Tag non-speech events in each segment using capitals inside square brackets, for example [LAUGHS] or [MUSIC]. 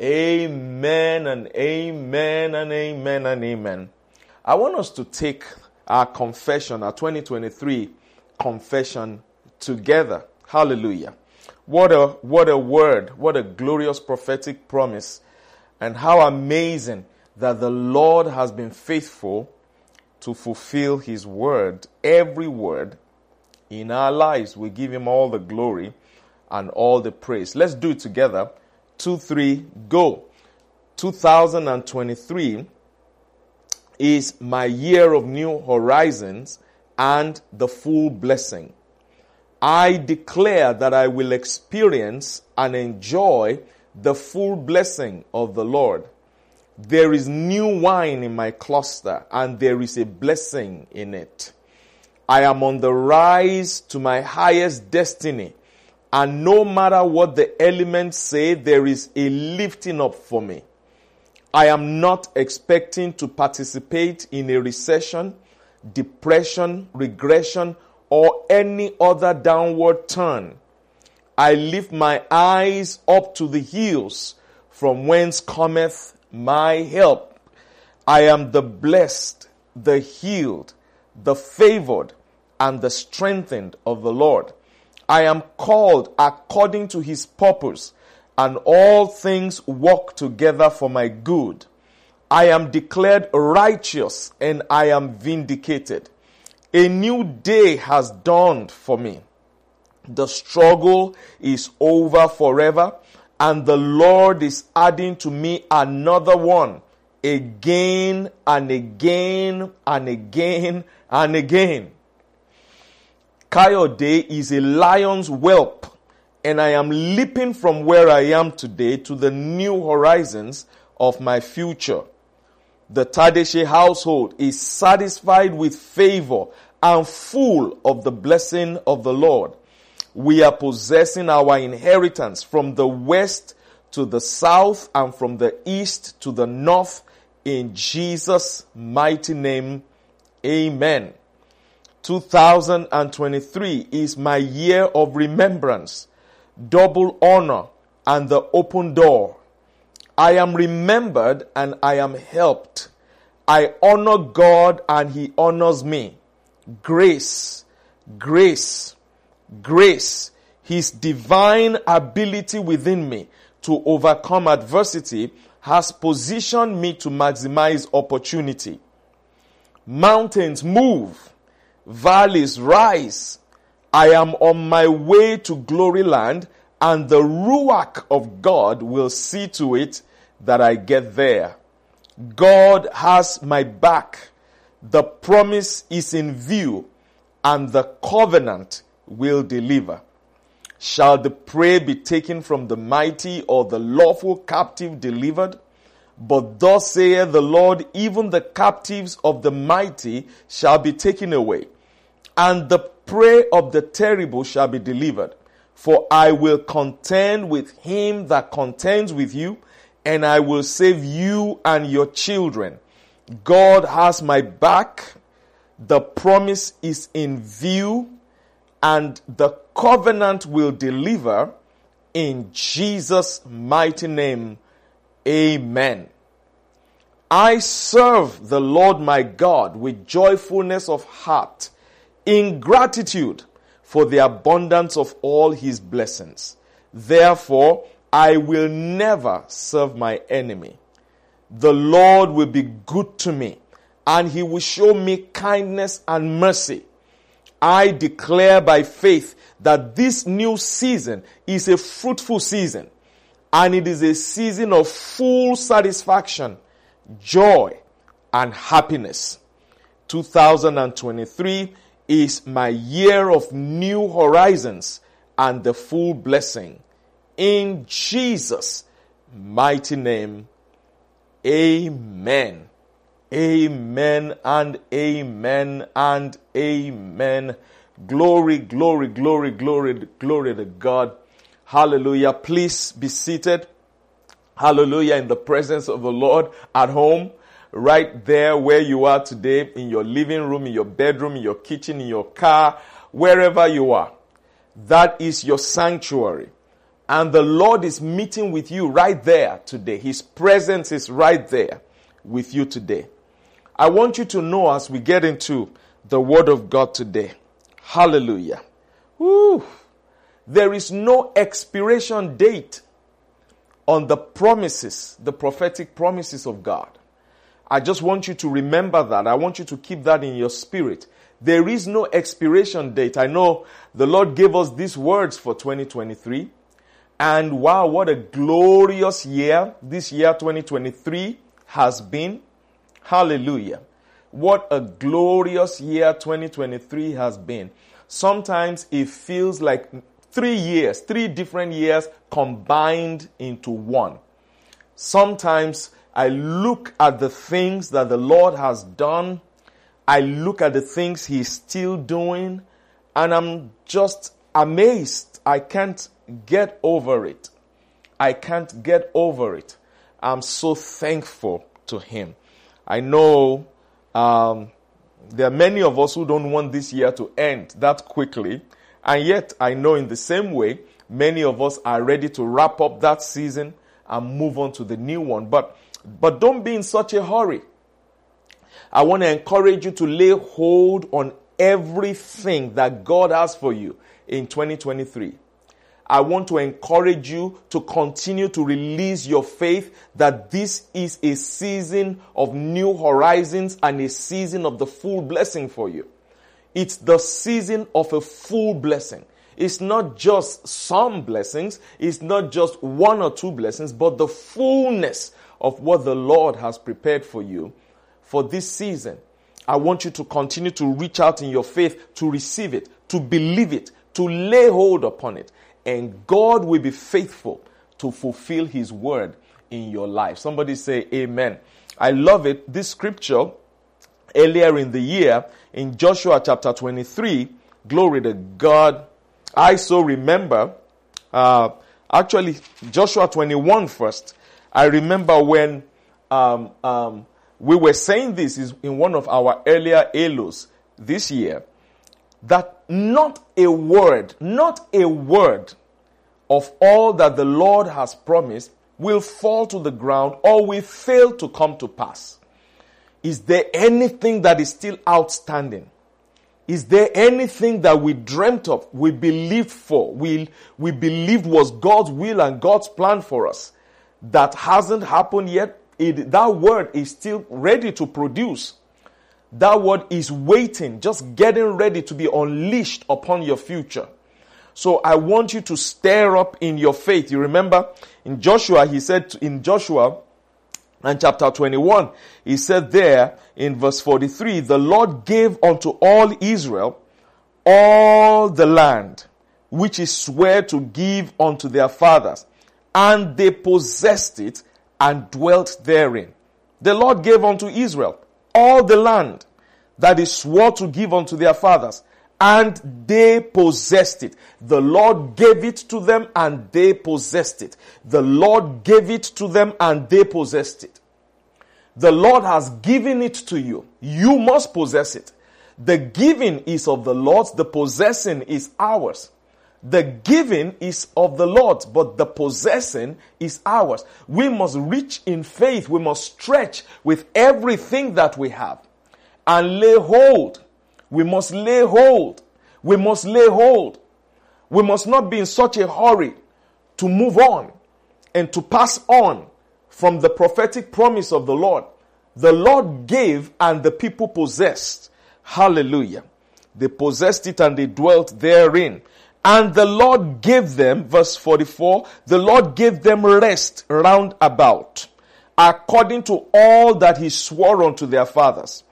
Amen and amen and amen and amen. I want us to take our confession, our 2023 confession together. Hallelujah. What a, what a word. What a glorious prophetic promise. And how amazing that the Lord has been faithful to fulfill his word. Every word in our lives. We give him all the glory and all the praise. Let's do it together. Two, three, go. 2023 is my year of new horizons and the full blessing. I declare that I will experience and enjoy the full blessing of the Lord. There is new wine in my cluster and there is a blessing in it. I am on the rise to my highest destiny and no matter what the elements say, there is a lifting up for me. I am not expecting to participate in a recession, depression, regression, or any other downward turn. I lift my eyes up to the hills from whence cometh my help. I am the blessed, the healed, the favored, and the strengthened of the Lord. I am called according to his purpose and all things work together for my good. I am declared righteous and I am vindicated. A new day has dawned for me. The struggle is over forever and the Lord is adding to me another one again and again and again and again. Kayode is a lion's whelp and I am leaping from where I am today to the new horizons of my future. The Tadese household is satisfied with favor and full of the blessing of the Lord. We are possessing our inheritance from the west to the south and from the east to the north in Jesus' mighty name. Amen. 2023 is my year of remembrance double honor, and the open door. I am remembered and I am helped. I honor God and He honors me. Grace, grace, grace. His divine ability within me to overcome adversity has positioned me to maximize opportunity. Mountains move, valleys rise, I am on my way to glory land and the Ruach of God will see to it that I get there. God has my back. The promise is in view and the covenant will deliver. Shall the prey be taken from the mighty or the lawful captive delivered? But thus saith the Lord, even the captives of the mighty shall be taken away, and the prey of the terrible shall be delivered. For I will contend with him that contends with you, and I will save you and your children. God has my back. The promise is in view, and the covenant will deliver in Jesus' mighty name. Amen. I serve the Lord my God with joyfulness of heart in gratitude for the abundance of all his blessings. Therefore, I will never serve my enemy. The Lord will be good to me and he will show me kindness and mercy. I declare by faith that this new season is a fruitful season and it is a season of full satisfaction, joy, and happiness. 2023 is my year of new horizons and the full blessing. In Jesus' mighty name, amen. Amen and amen and amen. Glory, glory, glory, glory, glory to God. Hallelujah. Please be seated. Hallelujah. In the presence of the Lord at home right there where you are today, in your living room, in your bedroom, in your kitchen, in your car, wherever you are. That is your sanctuary. And the Lord is meeting with you right there today. His presence is right there with you today. I want you to know as we get into the Word of God today. Hallelujah. Woo. There is no expiration date on the promises, the prophetic promises of God. I just want you to remember that. I want you to keep that in your spirit. There is no expiration date. I know the Lord gave us these words for 2023. And wow, what a glorious year this year 2023 has been. Hallelujah. What a glorious year 2023 has been. Sometimes it feels like three years, three different years combined into one. Sometimes I look at the things that the Lord has done. I look at the things He's still doing and I'm just amazed. I can't get over it. I can't get over it. I'm so thankful to Him. I know um, there are many of us who don't want this year to end that quickly. And yet, I know in the same way, many of us are ready to wrap up that season and move on to the new one. But, but don't be in such a hurry. I want to encourage you to lay hold on everything that God has for you in 2023. I want to encourage you to continue to release your faith that this is a season of new horizons and a season of the full blessing for you. It's the season of a full blessing. It's not just some blessings. It's not just one or two blessings, but the fullness of what the Lord has prepared for you for this season. I want you to continue to reach out in your faith to receive it, to believe it, to lay hold upon it and God will be faithful to fulfill his word in your life. Somebody say amen. I love it. This scripture earlier in the year in Joshua chapter 23, glory to God. I so remember, uh, actually Joshua 21 first. I remember when um, um, we were saying this is in one of our earlier elos this year that not a word, not a word of all that the Lord has promised will fall to the ground or will fail to come to pass. Is there anything that is still outstanding? Is there anything that we dreamt of, we believed for, we, we believed was God's will and God's plan for us that hasn't happened yet? It, that word is still ready to produce. That word is waiting, just getting ready to be unleashed upon your future. So I want you to stir up in your faith. You remember in Joshua, he said in Joshua and chapter 21, he said there in verse 43, the Lord gave unto all Israel all the land which he sware to give unto their fathers, and they possessed it and dwelt therein. The Lord gave unto Israel all the land that he swore to give unto their fathers, and they possessed it. The Lord gave it to them and they possessed it. The Lord gave it to them and they possessed it. The Lord has given it to you. You must possess it. The giving is of the Lord's, the possessing is ours. The giving is of the Lord, but the possessing is ours. We must reach in faith. We must stretch with everything that we have and lay hold we must lay hold. We must lay hold. We must not be in such a hurry to move on and to pass on from the prophetic promise of the Lord. The Lord gave and the people possessed. Hallelujah. They possessed it and they dwelt therein. And the Lord gave them, verse 44, the Lord gave them rest round about, according to all that he swore unto their fathers.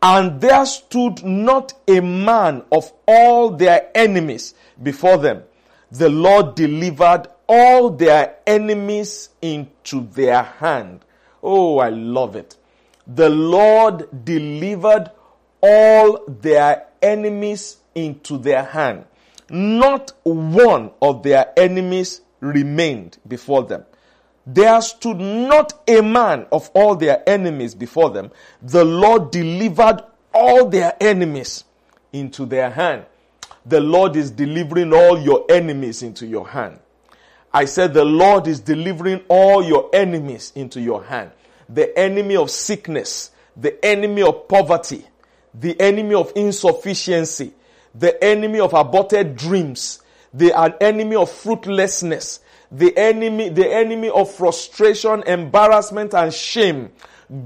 And there stood not a man of all their enemies before them. The Lord delivered all their enemies into their hand. Oh, I love it. The Lord delivered all their enemies into their hand. Not one of their enemies remained before them there stood not a man of all their enemies before them. The Lord delivered all their enemies into their hand. The Lord is delivering all your enemies into your hand. I said, The Lord is delivering all your enemies into your hand. The enemy of sickness, the enemy of poverty, the enemy of insufficiency, the enemy of aborted dreams, the enemy of fruitlessness, the enemy, the enemy of frustration, embarrassment, and shame.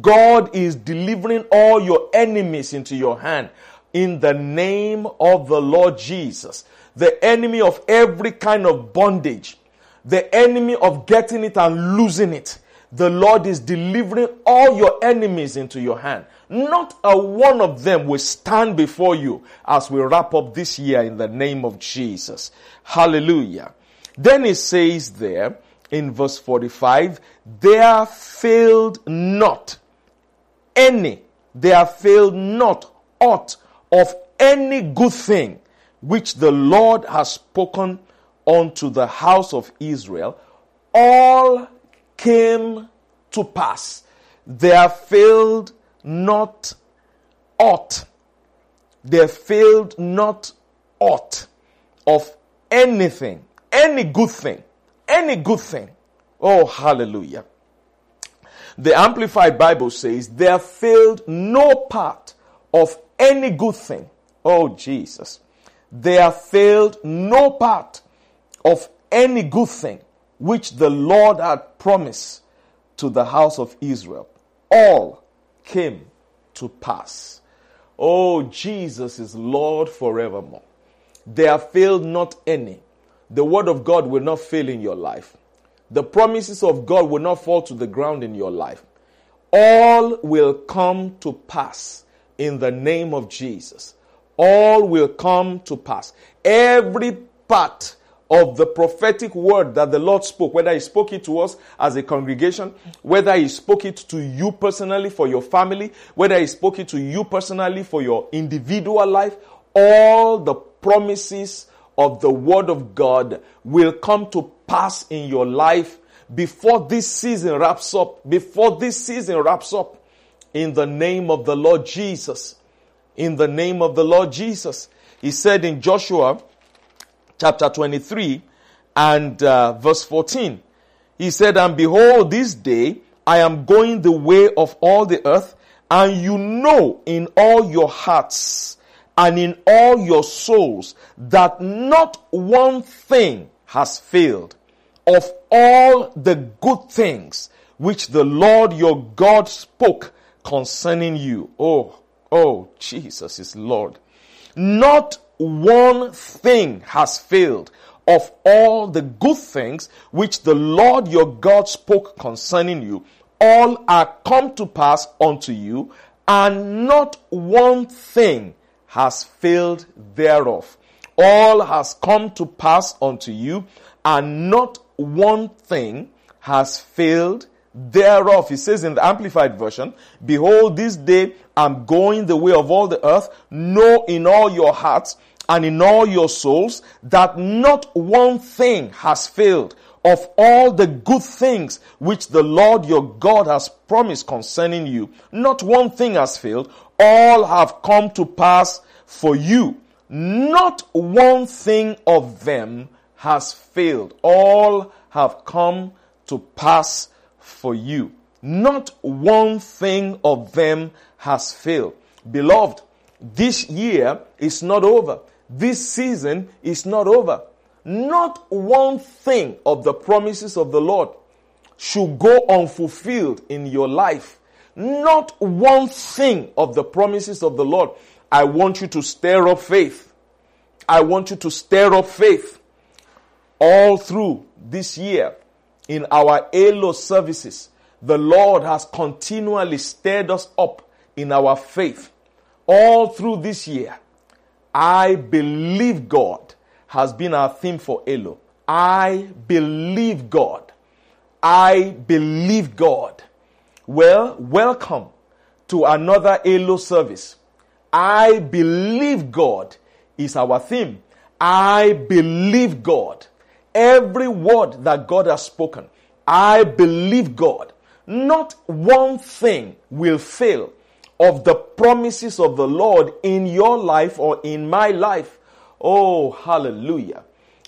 God is delivering all your enemies into your hand in the name of the Lord Jesus. The enemy of every kind of bondage, the enemy of getting it and losing it. The Lord is delivering all your enemies into your hand. Not a one of them will stand before you as we wrap up this year in the name of Jesus. Hallelujah. Then it says there in verse 45, there failed not any, there failed not aught of any good thing which the Lord has spoken unto the house of Israel, all came to pass. There failed not aught. They failed not aught of anything, any good thing, any good thing. Oh, hallelujah. The Amplified Bible says, there failed no part of any good thing. Oh, Jesus. There failed no part of any good thing which the Lord had promised to the house of Israel. All came to pass. Oh, Jesus is Lord forevermore. There failed not any. The word of God will not fail in your life. The promises of God will not fall to the ground in your life. All will come to pass in the name of Jesus. All will come to pass. Every part of the prophetic word that the Lord spoke, whether He spoke it to us as a congregation, whether He spoke it to you personally for your family, whether He spoke it to you personally for your individual life, all the promises of the word of God will come to pass in your life before this season wraps up, before this season wraps up, in the name of the Lord Jesus. In the name of the Lord Jesus. He said in Joshua chapter 23 and uh, verse 14. He said, And behold, this day I am going the way of all the earth, and you know in all your hearts and in all your souls that not one thing has failed of all the good things which the Lord your God spoke concerning you. Oh, oh, Jesus is Lord. Not one thing has failed of all the good things which the Lord your God spoke concerning you. All are come to pass unto you, and not one thing has failed thereof. All has come to pass unto you, and not one thing has failed thereof. He says in the Amplified Version, Behold, this day I'm going the way of all the earth. Know in all your hearts and in all your souls that not one thing has failed of all the good things which the Lord your God has promised concerning you. Not one thing has failed. All have come to pass for you. Not one thing of them has failed. All have come to pass for you. Not one thing of them has failed. Beloved, this year is not over. This season is not over. Not one thing of the promises of the Lord should go unfulfilled in your life. Not one thing of the promises of the Lord. I want you to stir up faith. I want you to stir up faith all through this year in our ALO services, the Lord has continually stirred us up in our faith. All through this year, I believe God has been our theme for ALO. I believe God. I believe God. Well, welcome to another ALO service. I believe God is our theme. I believe God. Every word that God has spoken, I believe God. Not one thing will fail of the promises of the Lord in your life or in my life. Oh, hallelujah.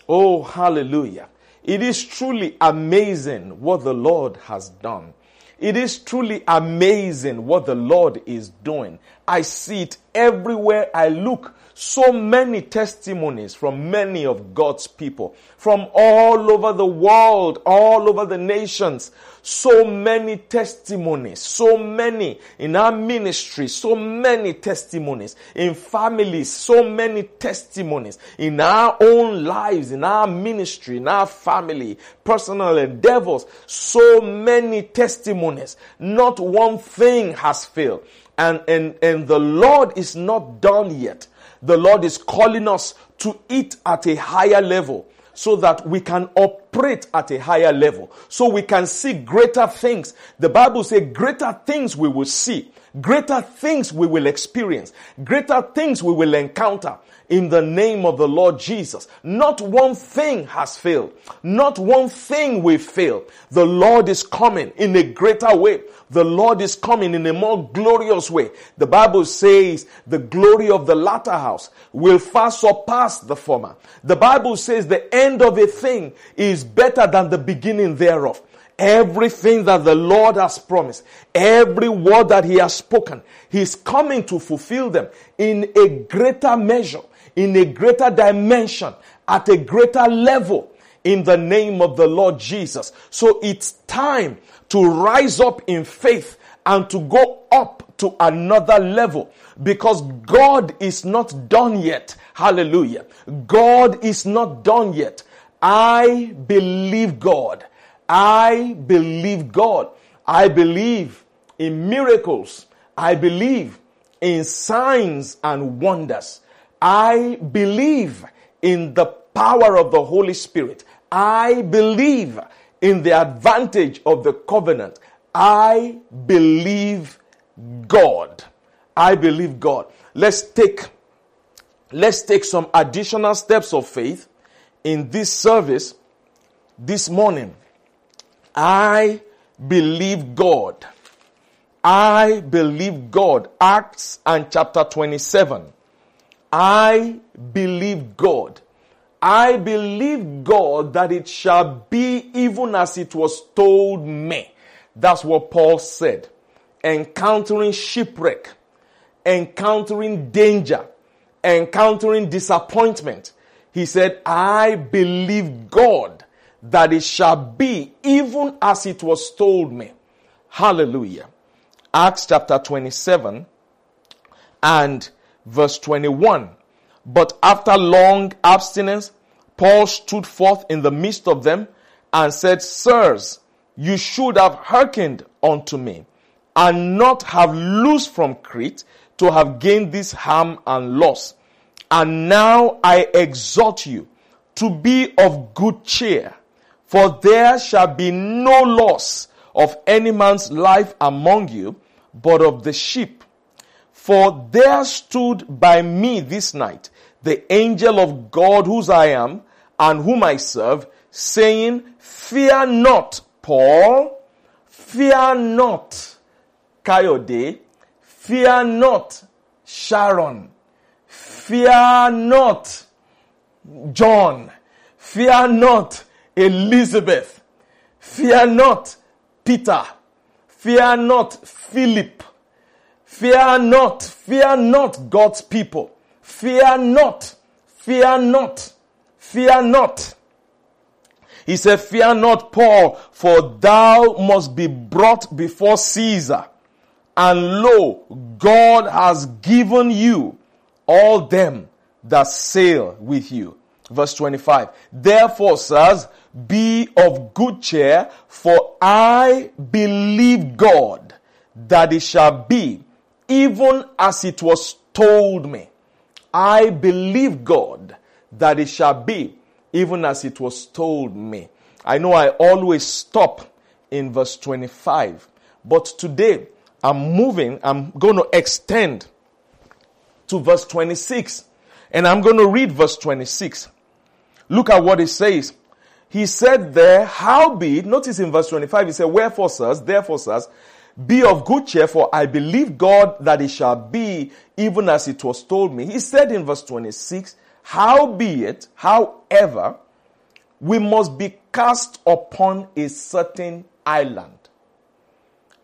Oh, hallelujah. It is truly amazing what the Lord has done. It is truly amazing what the Lord is doing. I see it everywhere I look. So many testimonies from many of God's people, from all over the world, all over the nations. So many testimonies, so many in our ministry, so many testimonies in families, so many testimonies in our own lives, in our ministry, in our family, personal endeavors, so many testimonies. Not one thing has failed. And, and, and the Lord is not done yet. The Lord is calling us to eat at a higher level so that we can operate at a higher level. So we can see greater things. The Bible says greater things we will see. Greater things we will experience. Greater things we will encounter in the name of the Lord Jesus. Not one thing has failed. Not one thing will fail. The Lord is coming in a greater way. The Lord is coming in a more glorious way. The Bible says the glory of the latter house will far surpass the former. The Bible says the end of a thing is better than the beginning thereof. Everything that the Lord has promised, every word that He has spoken, He's coming to fulfill them in a greater measure, in a greater dimension, at a greater level in the name of the Lord Jesus. So it's time to rise up in faith and to go up to another level because God is not done yet. Hallelujah. God is not done yet. I believe God. I believe God. I believe in miracles. I believe in signs and wonders. I believe in the power of the Holy Spirit. I believe in the advantage of the covenant. I believe God. I believe God. Let's take, let's take some additional steps of faith in this service this morning. I believe God. I believe God. Acts and chapter 27. I believe God. I believe God that it shall be even as it was told me. That's what Paul said. Encountering shipwreck, encountering danger, encountering disappointment. He said, I believe God that it shall be even as it was told me. Hallelujah. Acts chapter 27 and verse 21. But after long abstinence, Paul stood forth in the midst of them and said, Sirs, you should have hearkened unto me and not have loosed from Crete to have gained this harm and loss. And now I exhort you to be of good cheer, for there shall be no loss of any man's life among you, but of the sheep. For there stood by me this night the angel of God whose I am and whom I serve, saying, Fear not, Paul, fear not, Kayode, fear not, Sharon, fear not, John, fear not, Elizabeth, fear not, Peter, fear not, Philip, fear not, fear not, God's people. Fear not. Fear not. Fear not. He said, Fear not, Paul, for thou must be brought before Caesar. And lo, God has given you all them that sail with you. Verse 25. Therefore, sirs, be of good cheer, for I believe God that it shall be even as it was told me. I believe God that it shall be even as it was told me. I know I always stop in verse 25, but today I'm moving, I'm going to extend to verse 26 and I'm going to read verse 26. Look at what it says. He said there, how be, it? notice in verse 25, he said, wherefore sirs, therefore sirs, be of good cheer, for I believe God that it shall be even as it was told me. He said in verse 26, How be it, however, we must be cast upon a certain island.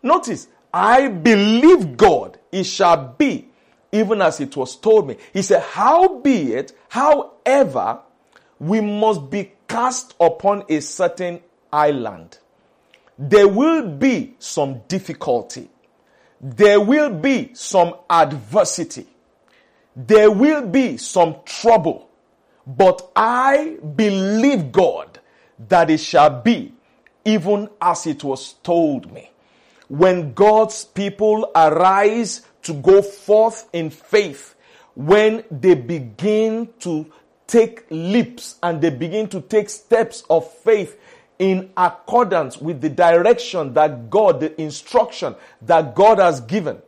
Notice, I believe God, it shall be even as it was told me. He said, How be it, however, we must be cast upon a certain island. There will be some difficulty. There will be some adversity. There will be some trouble. But I believe God that it shall be even as it was told me. When God's people arise to go forth in faith, when they begin to take leaps and they begin to take steps of faith in accordance with the direction that God, the instruction that God has given,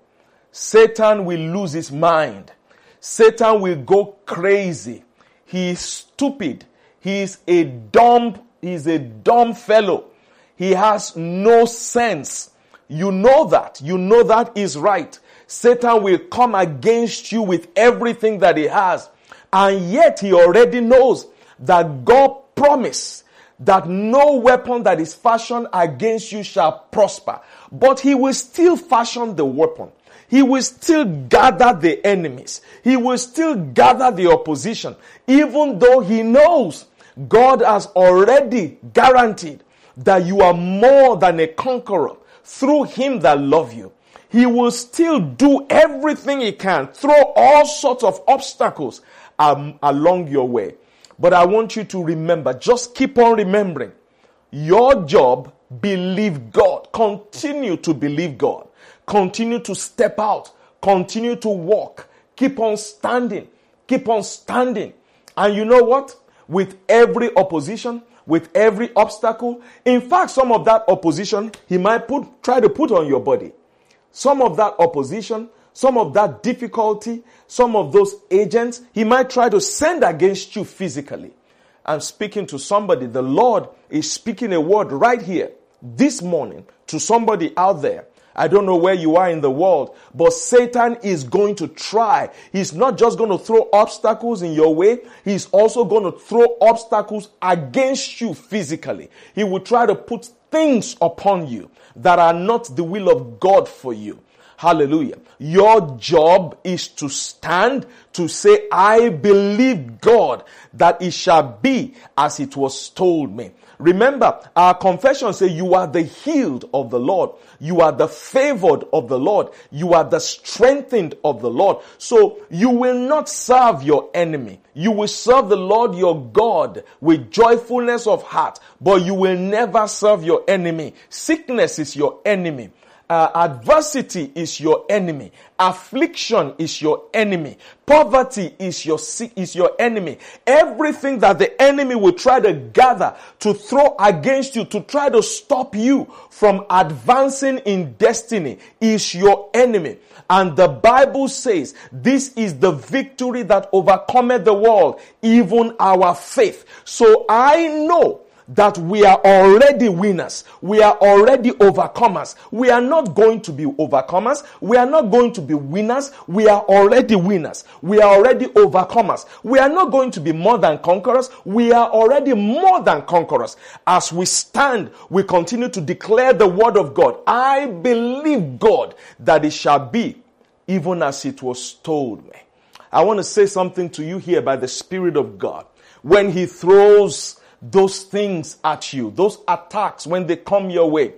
Satan will lose his mind. Satan will go crazy. He is stupid. He is a dumb, he is a dumb fellow. He has no sense. You know that. You know that is right. Satan will come against you with everything that he has. And yet he already knows that God promised that no weapon that is fashioned against you shall prosper. But he will still fashion the weapon. He will still gather the enemies. He will still gather the opposition, even though he knows God has already guaranteed that you are more than a conqueror through him that love you. He will still do everything he can, throw all sorts of obstacles um, along your way. But I want you to remember, just keep on remembering your job, believe God. Continue to believe God. Continue to step out. Continue to walk. Keep on standing. Keep on standing. And you know what? With every opposition, with every obstacle, in fact, some of that opposition he might put, try to put on your body. Some of that opposition some of that difficulty, some of those agents, he might try to send against you physically. I'm speaking to somebody. The Lord is speaking a word right here this morning to somebody out there. I don't know where you are in the world, but Satan is going to try. He's not just going to throw obstacles in your way. He's also going to throw obstacles against you physically. He will try to put things upon you that are not the will of God for you. Hallelujah. Your job is to stand to say, I believe God that it shall be as it was told me. Remember, our confession says you are the healed of the Lord. You are the favored of the Lord. You are the strengthened of the Lord. So you will not serve your enemy. You will serve the Lord your God with joyfulness of heart, but you will never serve your enemy. Sickness is your enemy uh, adversity is your enemy. Affliction is your enemy. Poverty is your is your enemy. Everything that the enemy will try to gather to throw against you to try to stop you from advancing in destiny is your enemy. And the Bible says this is the victory that overcometh the world, even our faith. So I know that we are already winners. We are already overcomers. We are not going to be overcomers. We are not going to be winners. We are already winners. We are already overcomers. We are not going to be more than conquerors. We are already more than conquerors. As we stand, we continue to declare the word of God. I believe God that it shall be even as it was told me. I want to say something to you here by the Spirit of God. When He throws those things at you, those attacks when they come your way.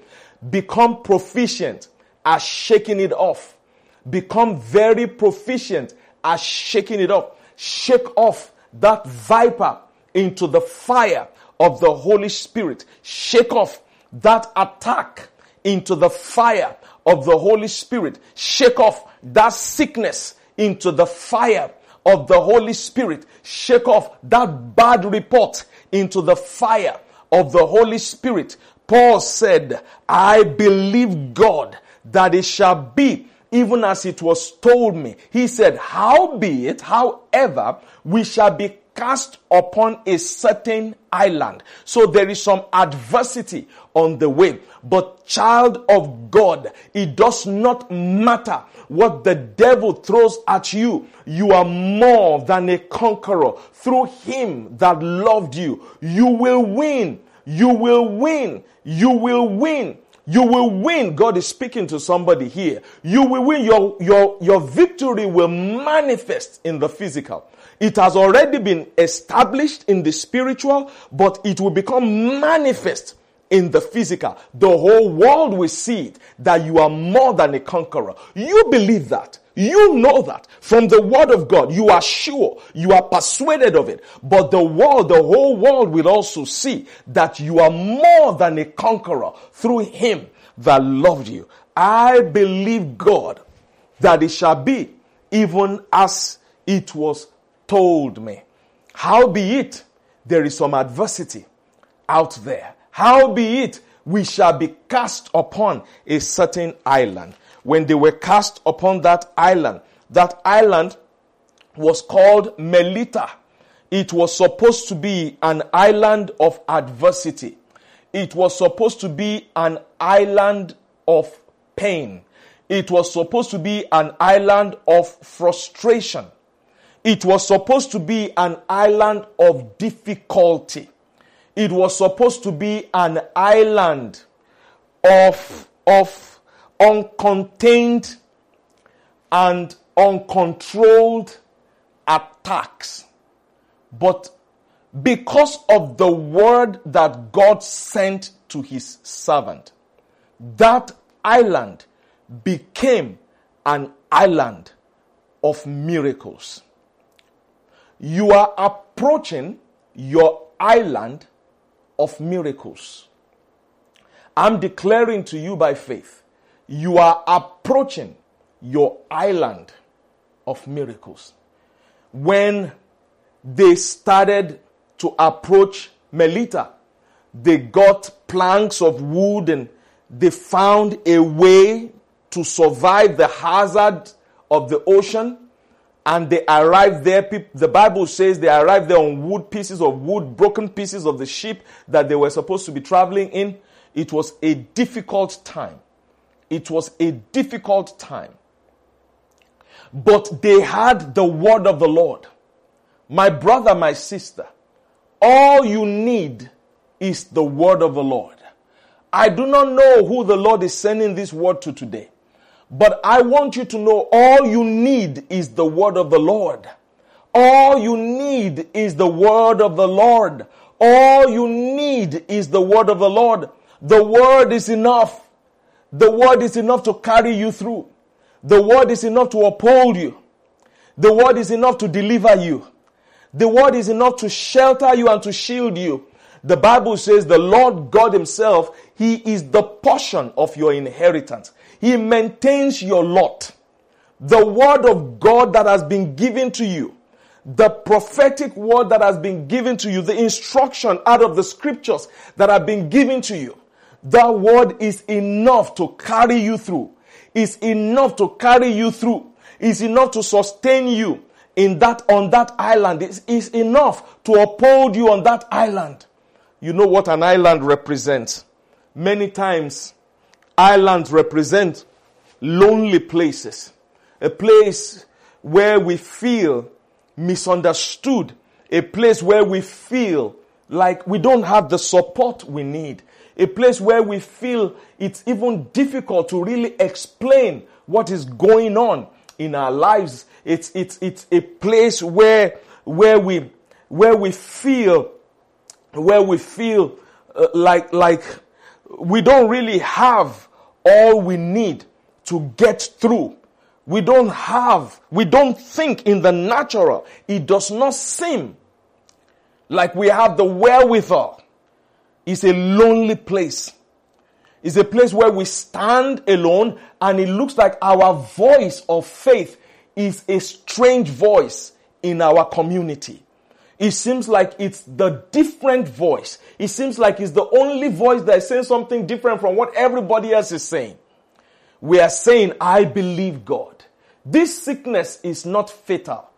Become proficient at shaking it off. Become very proficient at shaking it off. Shake off that viper into the fire of the Holy Spirit. Shake off that attack into the fire of the Holy Spirit. Shake off that sickness into the fire of the Holy Spirit. Shake off that bad report into the fire of the Holy Spirit. Paul said, I believe God that it shall be even as it was told me. He said, how be it, however, we shall be cast upon a certain island. So there is some adversity on the way. But child of God, it does not matter what the devil throws at you. You are more than a conqueror through him that loved you. You will win. You will win. You will win. You will win. God is speaking to somebody here. You will win. Your, your, your victory will manifest in the physical. It has already been established in the spiritual, but it will become manifest in the physical. The whole world will see it that you are more than a conqueror. You believe that. You know that from the word of God. You are sure. You are persuaded of it. But the world, the whole world will also see that you are more than a conqueror through him that loved you. I believe God that it shall be even as it was told me. Howbeit, there is some adversity out there. Howbeit, we shall be cast upon a certain island. When they were cast upon that island, that island was called Melita. It was supposed to be an island of adversity. It was supposed to be an island of pain. It was supposed to be an island of frustration. It was supposed to be an island of difficulty. It was supposed to be an island of, of uncontained and uncontrolled attacks. But because of the word that God sent to his servant, that island became an island of miracles. You are approaching your island of miracles. I'm declaring to you by faith, you are approaching your island of miracles. When they started to approach Melita, they got planks of wood and they found a way to survive the hazard of the ocean and they arrived there. The Bible says they arrived there on wood pieces of wood, broken pieces of the ship that they were supposed to be traveling in. It was a difficult time. It was a difficult time. But they had the word of the Lord. My brother, my sister, all you need is the word of the Lord. I do not know who the Lord is sending this word to today. But I want you to know all you need is the word of the Lord. All you need is the word of the Lord. All you need is the word of the Lord. The word is enough. The word is enough to carry you through. The word is enough to uphold you. The word is enough to deliver you. The word is enough to shelter you and to shield you. The Bible says the Lord God himself, he is the portion of your inheritance. He maintains your lot. The word of God that has been given to you, the prophetic word that has been given to you, the instruction out of the scriptures that have been given to you, that word is enough to carry you through. Is enough to carry you through. Is enough to sustain you in that, on that island. Is enough to uphold you on that island. You know what an island represents. Many times Islands represent lonely places, a place where we feel misunderstood, a place where we feel like we don't have the support we need, a place where we feel it's even difficult to really explain what is going on in our lives. It's, it's, it's a place where, where we, where we feel, where we feel uh, like, like we don't really have all we need to get through. We don't have, we don't think in the natural. It does not seem like we have the wherewithal. It's a lonely place. It's a place where we stand alone and it looks like our voice of faith is a strange voice in our community. It seems like it's the different voice. It seems like it's the only voice that is saying something different from what everybody else is saying. We are saying, I believe God. This sickness is not fatal.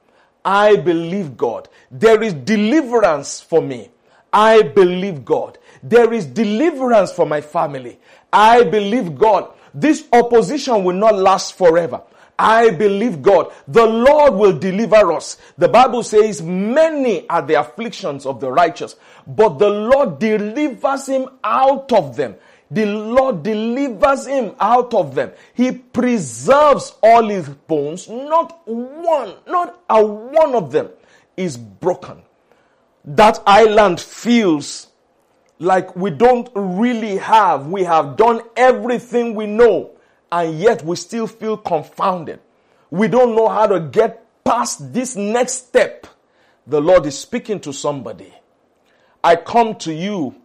I believe God. There is deliverance for me. I believe God. There is deliverance for my family. I believe God. This opposition will not last forever. I believe God. The Lord will deliver us. The Bible says many are the afflictions of the righteous, but the Lord delivers him out of them. The Lord delivers him out of them. He preserves all his bones. Not one, not a one of them is broken. That island feels like we don't really have. We have done everything we know and yet we still feel confounded. We don't know how to get past this next step. The Lord is speaking to somebody. I come to you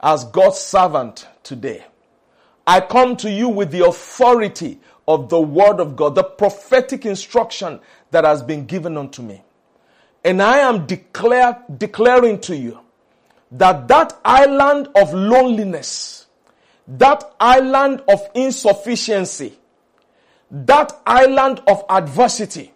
as God's servant today. I come to you with the authority of the word of God, the prophetic instruction that has been given unto me. And I am declare, declaring to you that that island of loneliness, that island of insufficiency, that island of adversity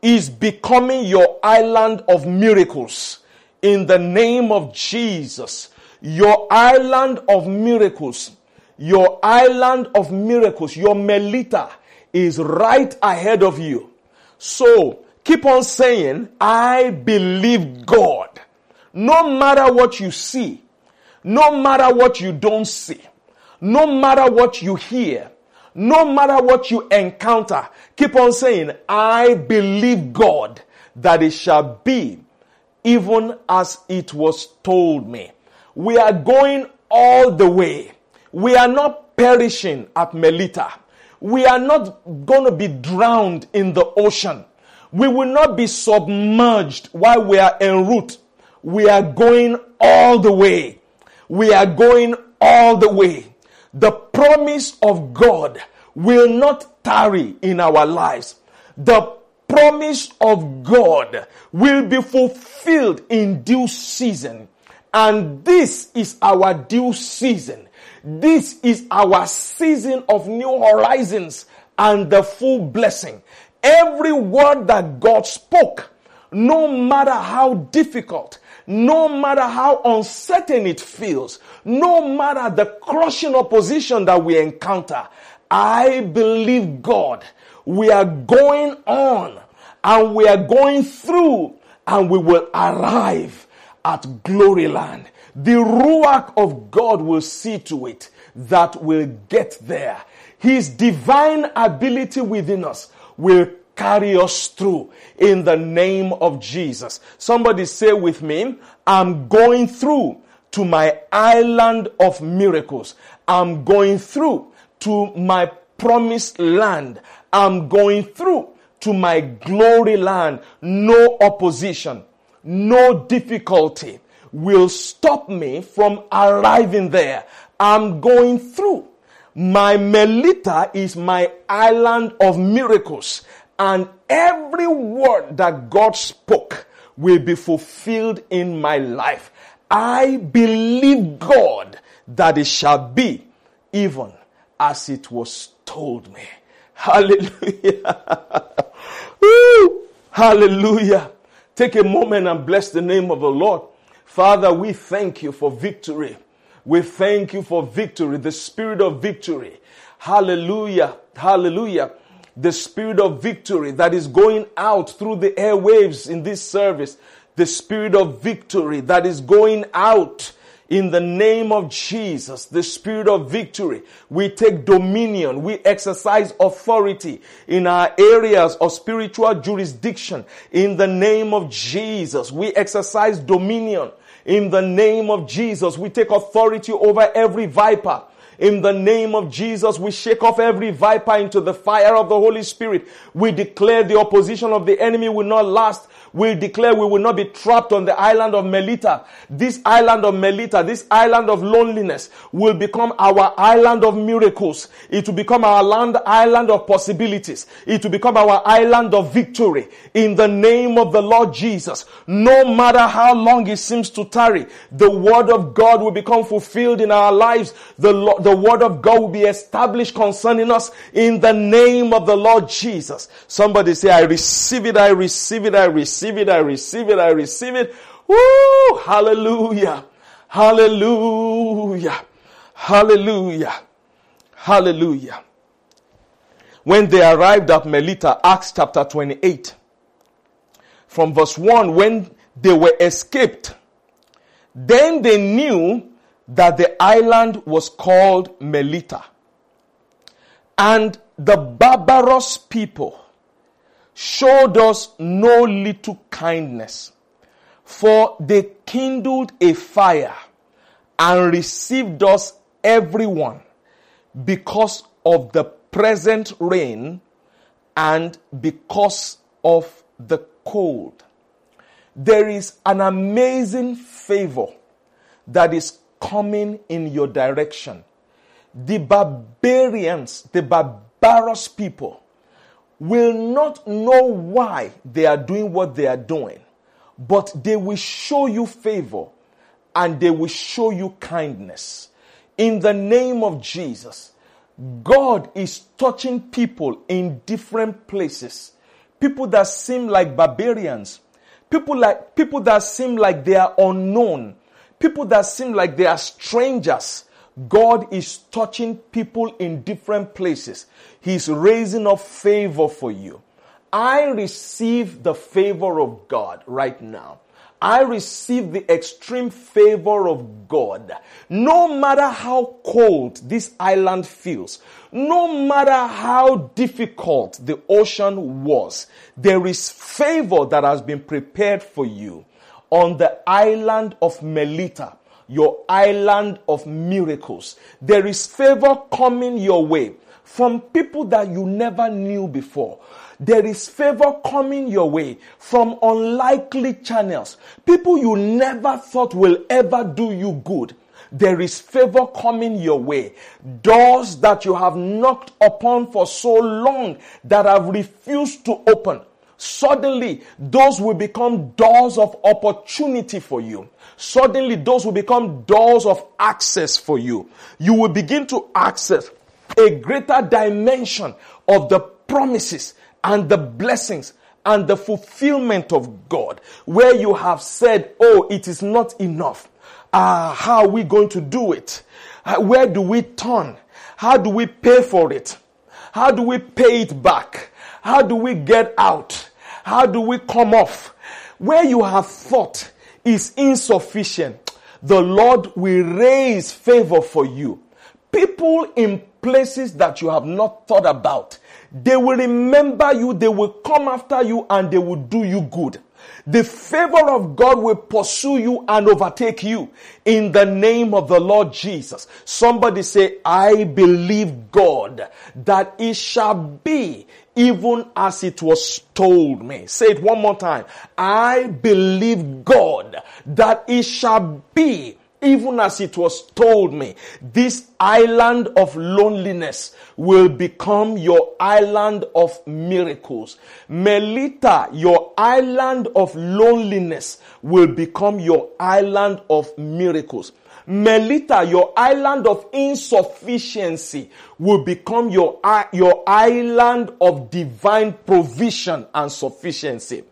is becoming your island of miracles in the name of Jesus your island of miracles, your island of miracles, your Melita is right ahead of you. So keep on saying, I believe God. No matter what you see, no matter what you don't see, no matter what you hear, no matter what you encounter, keep on saying, I believe God that it shall be even as it was told me. We are going all the way. We are not perishing at Melita. We are not going to be drowned in the ocean. We will not be submerged while we are en route. We are going all the way. We are going all the way. The promise of God will not tarry in our lives. The promise of God will be fulfilled in due season. And this is our due season. This is our season of new horizons and the full blessing. Every word that God spoke, no matter how difficult, no matter how uncertain it feels, no matter the crushing opposition that we encounter, I believe God. We are going on and we are going through and we will arrive at glory land. The Ruach of God will see to it that we'll get there. His divine ability within us will carry us through in the name of Jesus. Somebody say with me, I'm going through to my island of miracles. I'm going through to my promised land. I'm going through to my glory land. No opposition no difficulty will stop me from arriving there. I'm going through. My Melita is my island of miracles and every word that God spoke will be fulfilled in my life. I believe God that it shall be even as it was told me. Hallelujah. [LAUGHS] Hallelujah. Take a moment and bless the name of the Lord. Father, we thank you for victory. We thank you for victory, the spirit of victory. Hallelujah. Hallelujah. The spirit of victory that is going out through the airwaves in this service. The spirit of victory that is going out in the name of Jesus, the spirit of victory, we take dominion, we exercise authority in our areas of spiritual jurisdiction. In the name of Jesus, we exercise dominion. In the name of Jesus, we take authority over every viper. In the name of Jesus, we shake off every viper into the fire of the Holy Spirit. We declare the opposition of the enemy will not last. We declare we will not be trapped on the island of Melita. This island of Melita, this island of loneliness will become our island of miracles. It will become our land, island of possibilities. It will become our island of victory in the name of the Lord Jesus. No matter how long it seems to tarry, the word of God will become fulfilled in our lives. The, the word of God will be established concerning us in the name of the Lord Jesus. Somebody say, I receive it, I receive it, I receive it, I receive it, I receive it. Woo! Hallelujah. Hallelujah. Hallelujah. Hallelujah. When they arrived at Melita, Acts chapter 28, from verse 1, when they were escaped, then they knew that the island was called Melita. And the barbarous people showed us no little kindness, for they kindled a fire and received us everyone because of the present rain and because of the cold. There is an amazing favor that is coming in your direction. The barbarians, the barbarous people, will not know why they are doing what they are doing, but they will show you favor and they will show you kindness. In the name of Jesus, God is touching people in different places. People that seem like barbarians, people like people that seem like they are unknown, people that seem like they are strangers. God is touching people in different places. He's raising up favor for you. I receive the favor of God right now. I receive the extreme favor of God. No matter how cold this island feels, no matter how difficult the ocean was, there is favor that has been prepared for you on the island of Melita, your island of miracles. There is favor coming your way from people that you never knew before. There is favor coming your way from unlikely channels. People you never thought will ever do you good. There is favor coming your way. Doors that you have knocked upon for so long that have refused to open. Suddenly, those will become doors of opportunity for you. Suddenly, those will become doors of access for you. You will begin to access a greater dimension of the promises and the blessings and the fulfillment of God, where you have said, Oh, it is not enough. Ah, uh, how are we going to do it? Uh, where do we turn? How do we pay for it? How do we pay it back? How do we get out? How do we come off? Where you have thought is insufficient, the Lord will raise favor for you. People in places that you have not thought about they will remember you, they will come after you, and they will do you good. The favor of God will pursue you and overtake you in the name of the Lord Jesus. Somebody say, I believe God that it shall be even as it was told me. Say it one more time. I believe God that it shall be even as it was told me, this island of loneliness will become your island of miracles. Melita, your island of loneliness will become your island of miracles. Melita, your island of insufficiency will become your, your island of divine provision and sufficiency.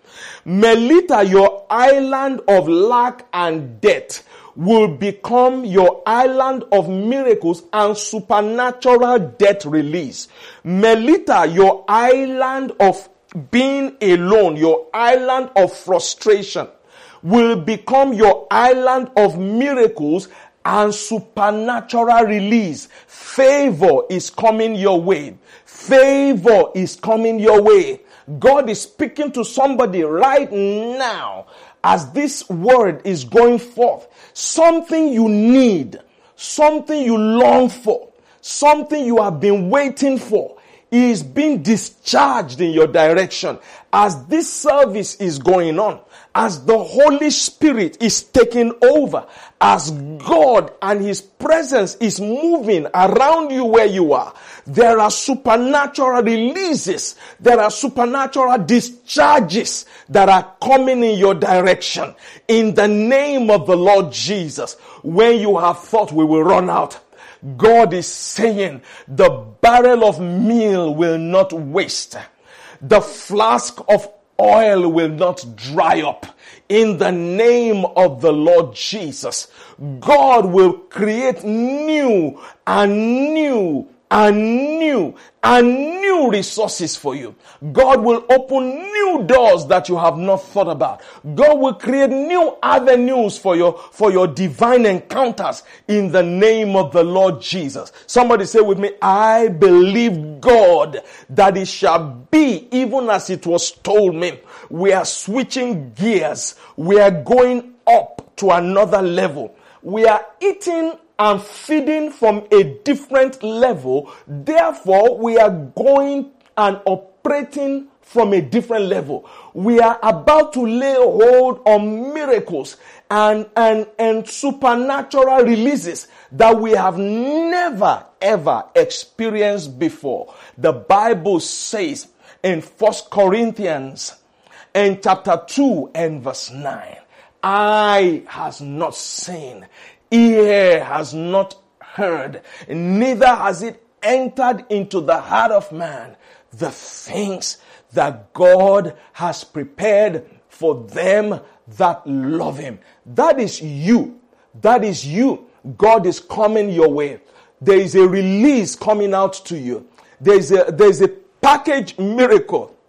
Melita, your island of lack and debt will become your island of miracles and supernatural debt release. Melita, your island of being alone, your island of frustration will become your island of miracles and supernatural release. Favor is coming your way. Favor is coming your way. God is speaking to somebody right now as this word is going forth, something you need, something you long for, something you have been waiting for is being discharged in your direction as this service is going on, as the Holy Spirit is taking over, as God and His presence is moving around you where you are. There are supernatural releases. There are supernatural discharges that are coming in your direction in the name of the Lord Jesus. When you have thought we will run out, God is saying the barrel of meal will not waste. The flask of oil will not dry up. In the name of the Lord Jesus, God will create new and new and new and new resources for you. God will open new doors that you have not thought about. God will create new avenues for your, for your divine encounters in the name of the Lord Jesus. Somebody say with me, I believe God that it shall be even as it was told me. We are switching gears. We are going up to another level. We are eating and feeding from a different level. Therefore, we are going and operating from a different level. We are about to lay hold on miracles and, and, and supernatural releases that we have never ever experienced before. The Bible says in First Corinthians in chapter 2 and verse 9, eye has not seen, ear has not heard, neither has it entered into the heart of man the things that God has prepared for them that love him. That is you. That is you. God is coming your way. There is a release coming out to you. There is a, there is a package miracle. [LAUGHS]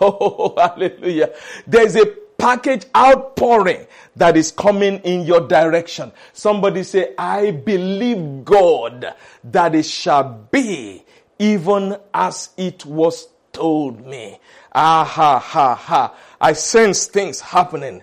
Oh, hallelujah. There is a package outpouring that is coming in your direction. Somebody say, I believe God that it shall be even as it was told me. Ah ha ha ha. I sense things happening.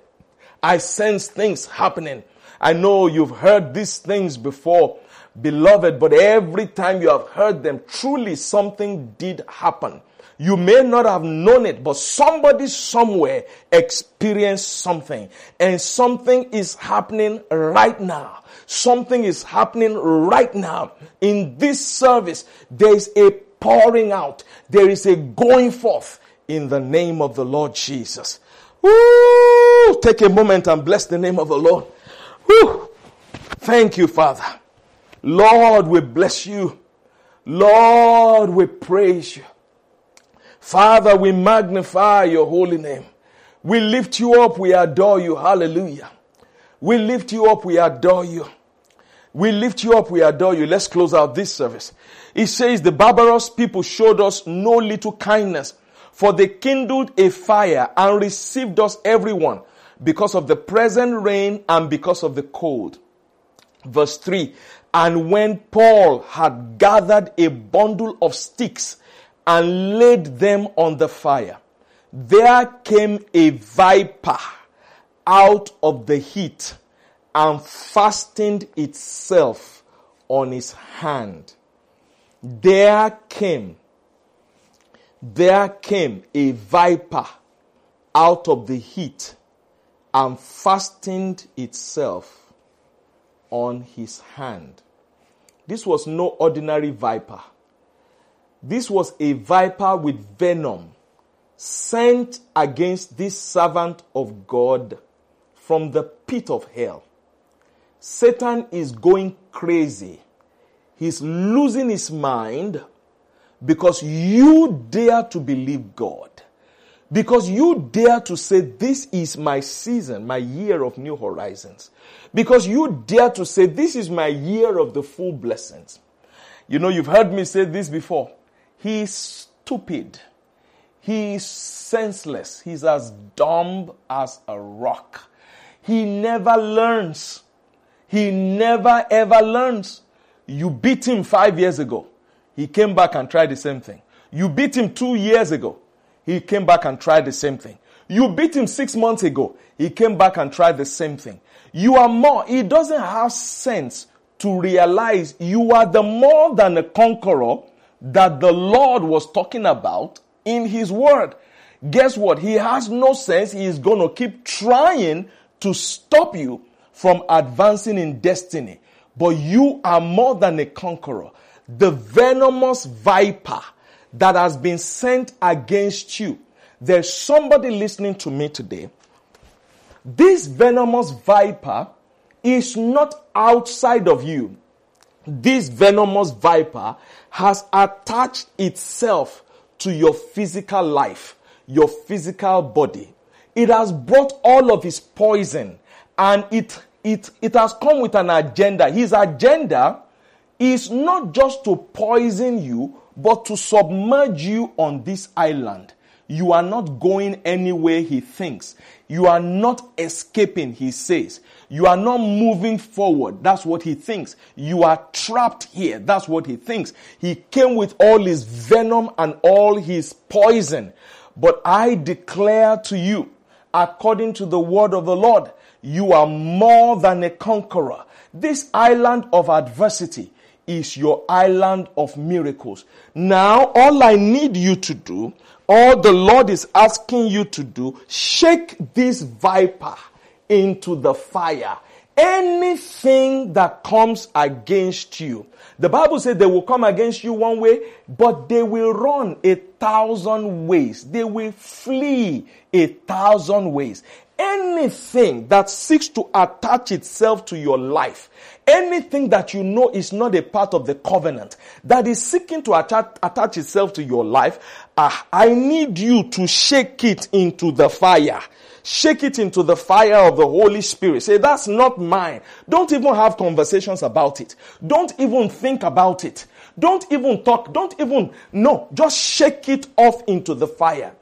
I sense things happening. I know you've heard these things before, beloved, but every time you have heard them, truly something did happen. You may not have known it, but somebody somewhere experienced something. And something is happening right now. Something is happening right now. In this service, there is a pouring out. There is a going forth in the name of the Lord Jesus. Woo! Take a moment and bless the name of the Lord. Woo! Thank you, Father. Lord, we bless you. Lord, we praise you. Father, we magnify your holy name. We lift you up. We adore you. Hallelujah. We lift you up. We adore you. We lift you up. We adore you. Let's close out this service. It says the barbarous people showed us no little kindness for they kindled a fire and received us everyone because of the present rain and because of the cold. Verse 3 And when Paul had gathered a bundle of sticks and laid them on the fire. There came a viper out of the heat and fastened itself on his hand. There came, there came a viper out of the heat and fastened itself on his hand. This was no ordinary viper. This was a viper with venom sent against this servant of God from the pit of hell. Satan is going crazy. He's losing his mind because you dare to believe God. Because you dare to say, This is my season, my year of new horizons. Because you dare to say, This is my year of the full blessings. You know, you've heard me say this before. He's stupid. He's senseless. He's as dumb as a rock. He never learns. He never ever learns. You beat him five years ago. He came back and tried the same thing. You beat him two years ago. He came back and tried the same thing. You beat him six months ago. He came back and tried the same thing. You are more, he doesn't have sense to realize you are the more than a conqueror that the Lord was talking about in His Word. Guess what? He has no sense. He is going to keep trying to stop you from advancing in destiny. But you are more than a conqueror. The venomous viper that has been sent against you. There's somebody listening to me today. This venomous viper is not outside of you. This venomous viper has attached itself to your physical life, your physical body. It has brought all of his poison and it, it, it has come with an agenda. His agenda is not just to poison you, but to submerge you on this island. You are not going anywhere, he thinks. You are not escaping, he says. You are not moving forward. That's what he thinks. You are trapped here. That's what he thinks. He came with all his venom and all his poison. But I declare to you, according to the word of the Lord, you are more than a conqueror. This island of adversity is your island of miracles. Now, all I need you to do, all the Lord is asking you to do, shake this viper into the fire. Anything that comes against you, the Bible says they will come against you one way, but they will run a thousand ways. They will flee a thousand ways. Anything that seeks to attach itself to your life, anything that you know is not a part of the covenant, that is seeking to attach, attach itself to your life, ah, I need you to shake it into the fire. Shake it into the fire of the Holy Spirit. Say, that's not mine. Don't even have conversations about it. Don't even think about it. Don't even talk. Don't even, no, just shake it off into the fire.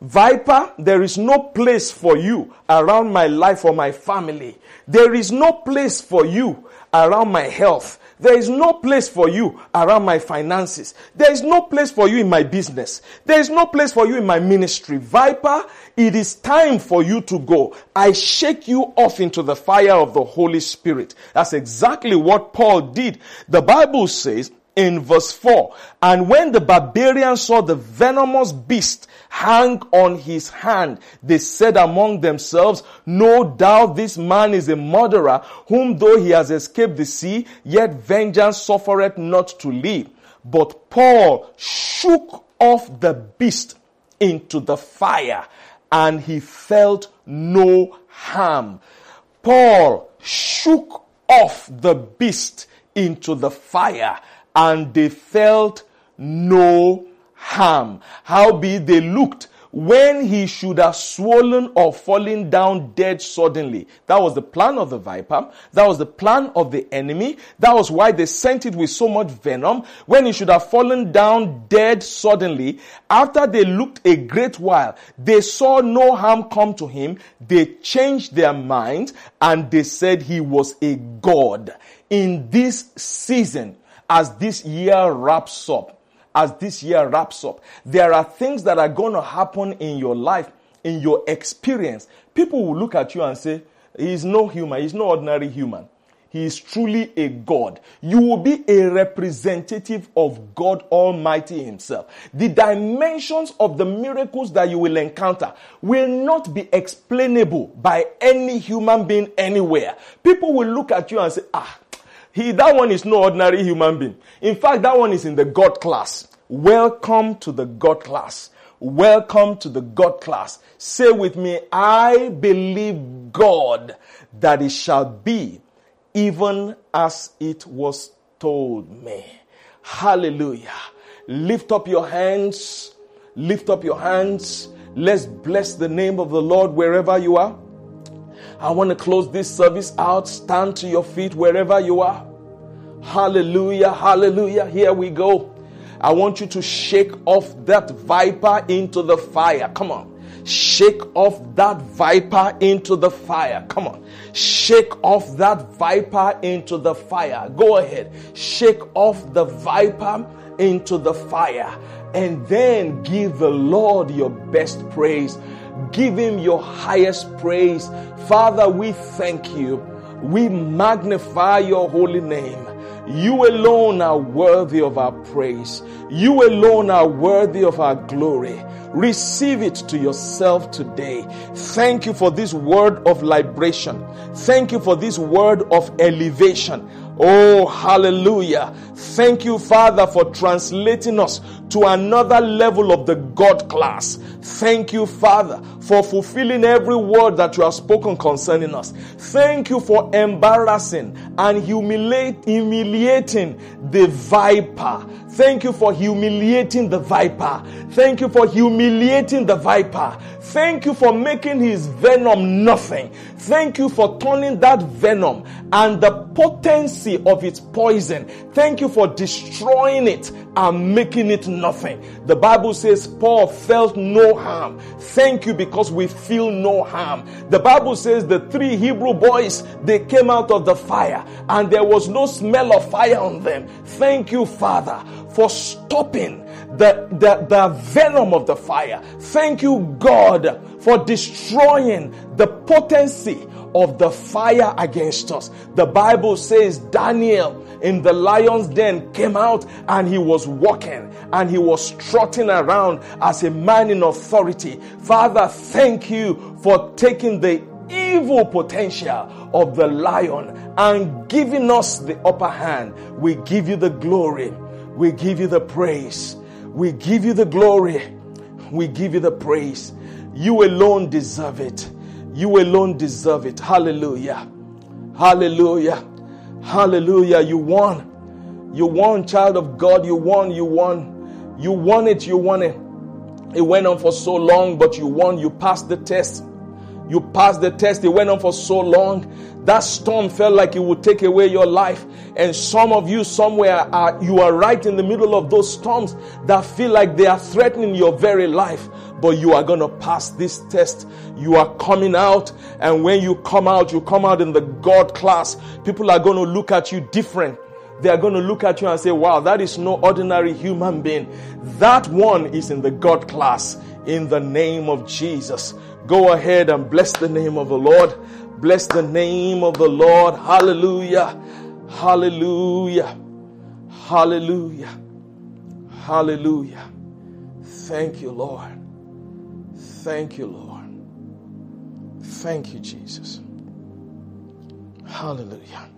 Viper, there is no place for you around my life or my family. There is no place for you around my health. There is no place for you around my finances. There is no place for you in my business. There is no place for you in my ministry. Viper, it is time for you to go. I shake you off into the fire of the Holy Spirit. That's exactly what Paul did. The Bible says in verse 4, and when the barbarians saw the venomous beast hang on his hand. They said among themselves, no doubt this man is a murderer, whom though he has escaped the sea, yet vengeance suffereth not to live. But Paul shook off the beast into the fire and he felt no harm. Paul shook off the beast into the fire and they felt no harm. Howbeit they looked when he should have swollen or fallen down dead suddenly. That was the plan of the viper. That was the plan of the enemy. That was why they sent it with so much venom. When he should have fallen down dead suddenly, after they looked a great while, they saw no harm come to him. They changed their minds and they said he was a god. In this season, as this year wraps up, as this year wraps up. There are things that are going to happen in your life, in your experience. People will look at you and say, He's no human, he's no ordinary human. He is truly a God. You will be a representative of God Almighty Himself. The dimensions of the miracles that you will encounter will not be explainable by any human being anywhere. People will look at you and say, ah, he, that one is no ordinary human being. In fact, that one is in the God class. Welcome to the God class. Welcome to the God class. Say with me, I believe God that it shall be even as it was told me. Hallelujah. Lift up your hands. Lift up your hands. Let's bless the name of the Lord wherever you are. I want to close this service out. Stand to your feet wherever you are. Hallelujah, hallelujah. Here we go. I want you to shake off that viper into the fire. Come on. Shake off that viper into the fire. Come on. Shake off that viper into the fire. Go ahead. Shake off the viper into the fire. And then give the Lord your best praise. Give him your highest praise. Father, we thank you. We magnify your holy name. You alone are worthy of our praise. You alone are worthy of our glory. Receive it to yourself today. Thank you for this word of liberation. Thank you for this word of elevation. Oh, hallelujah. Thank you, Father, for translating us to another level of the God class. Thank you, Father, for fulfilling every word that you have spoken concerning us. Thank you for embarrassing and humiliating the viper. Thank you for humiliating the viper. Thank you for humiliating the viper. Thank you for making his venom nothing. Thank you for turning that venom and the potency of its poison. Thank you for destroying it and making it nothing. The Bible says Paul felt no harm. Thank you because we feel no harm. The Bible says the three Hebrew boys, they came out of the fire and there was no smell of fire on them. Thank you, Father, for stopping the, the, the venom of the fire. Thank you, God, for destroying the potency of the fire against us. The Bible says Daniel in the lion's den came out and he was walking and he was trotting around as a man in authority. Father, thank you for taking the evil potential of the lion and giving us the upper hand. We give you the glory. We give you the praise. We give you the glory. We give you the praise. You alone deserve it. You alone deserve it. Hallelujah. Hallelujah. Hallelujah. You won. You won, child of God. You won. You won. You won it. You won it. It went on for so long, but you won. You passed the test. You passed the test. It went on for so long. That storm felt like it would take away your life. And some of you somewhere are, you are right in the middle of those storms that feel like they are threatening your very life. But you are going to pass this test. You are coming out. And when you come out, you come out in the God class. People are going to look at you different they are going to look at you and say, wow, that is no ordinary human being. That one is in the God class in the name of Jesus. Go ahead and bless the name of the Lord. Bless the name of the Lord. Hallelujah. Hallelujah. Hallelujah. Hallelujah. Thank you, Lord. Thank you, Lord. Thank you, Jesus. Hallelujah.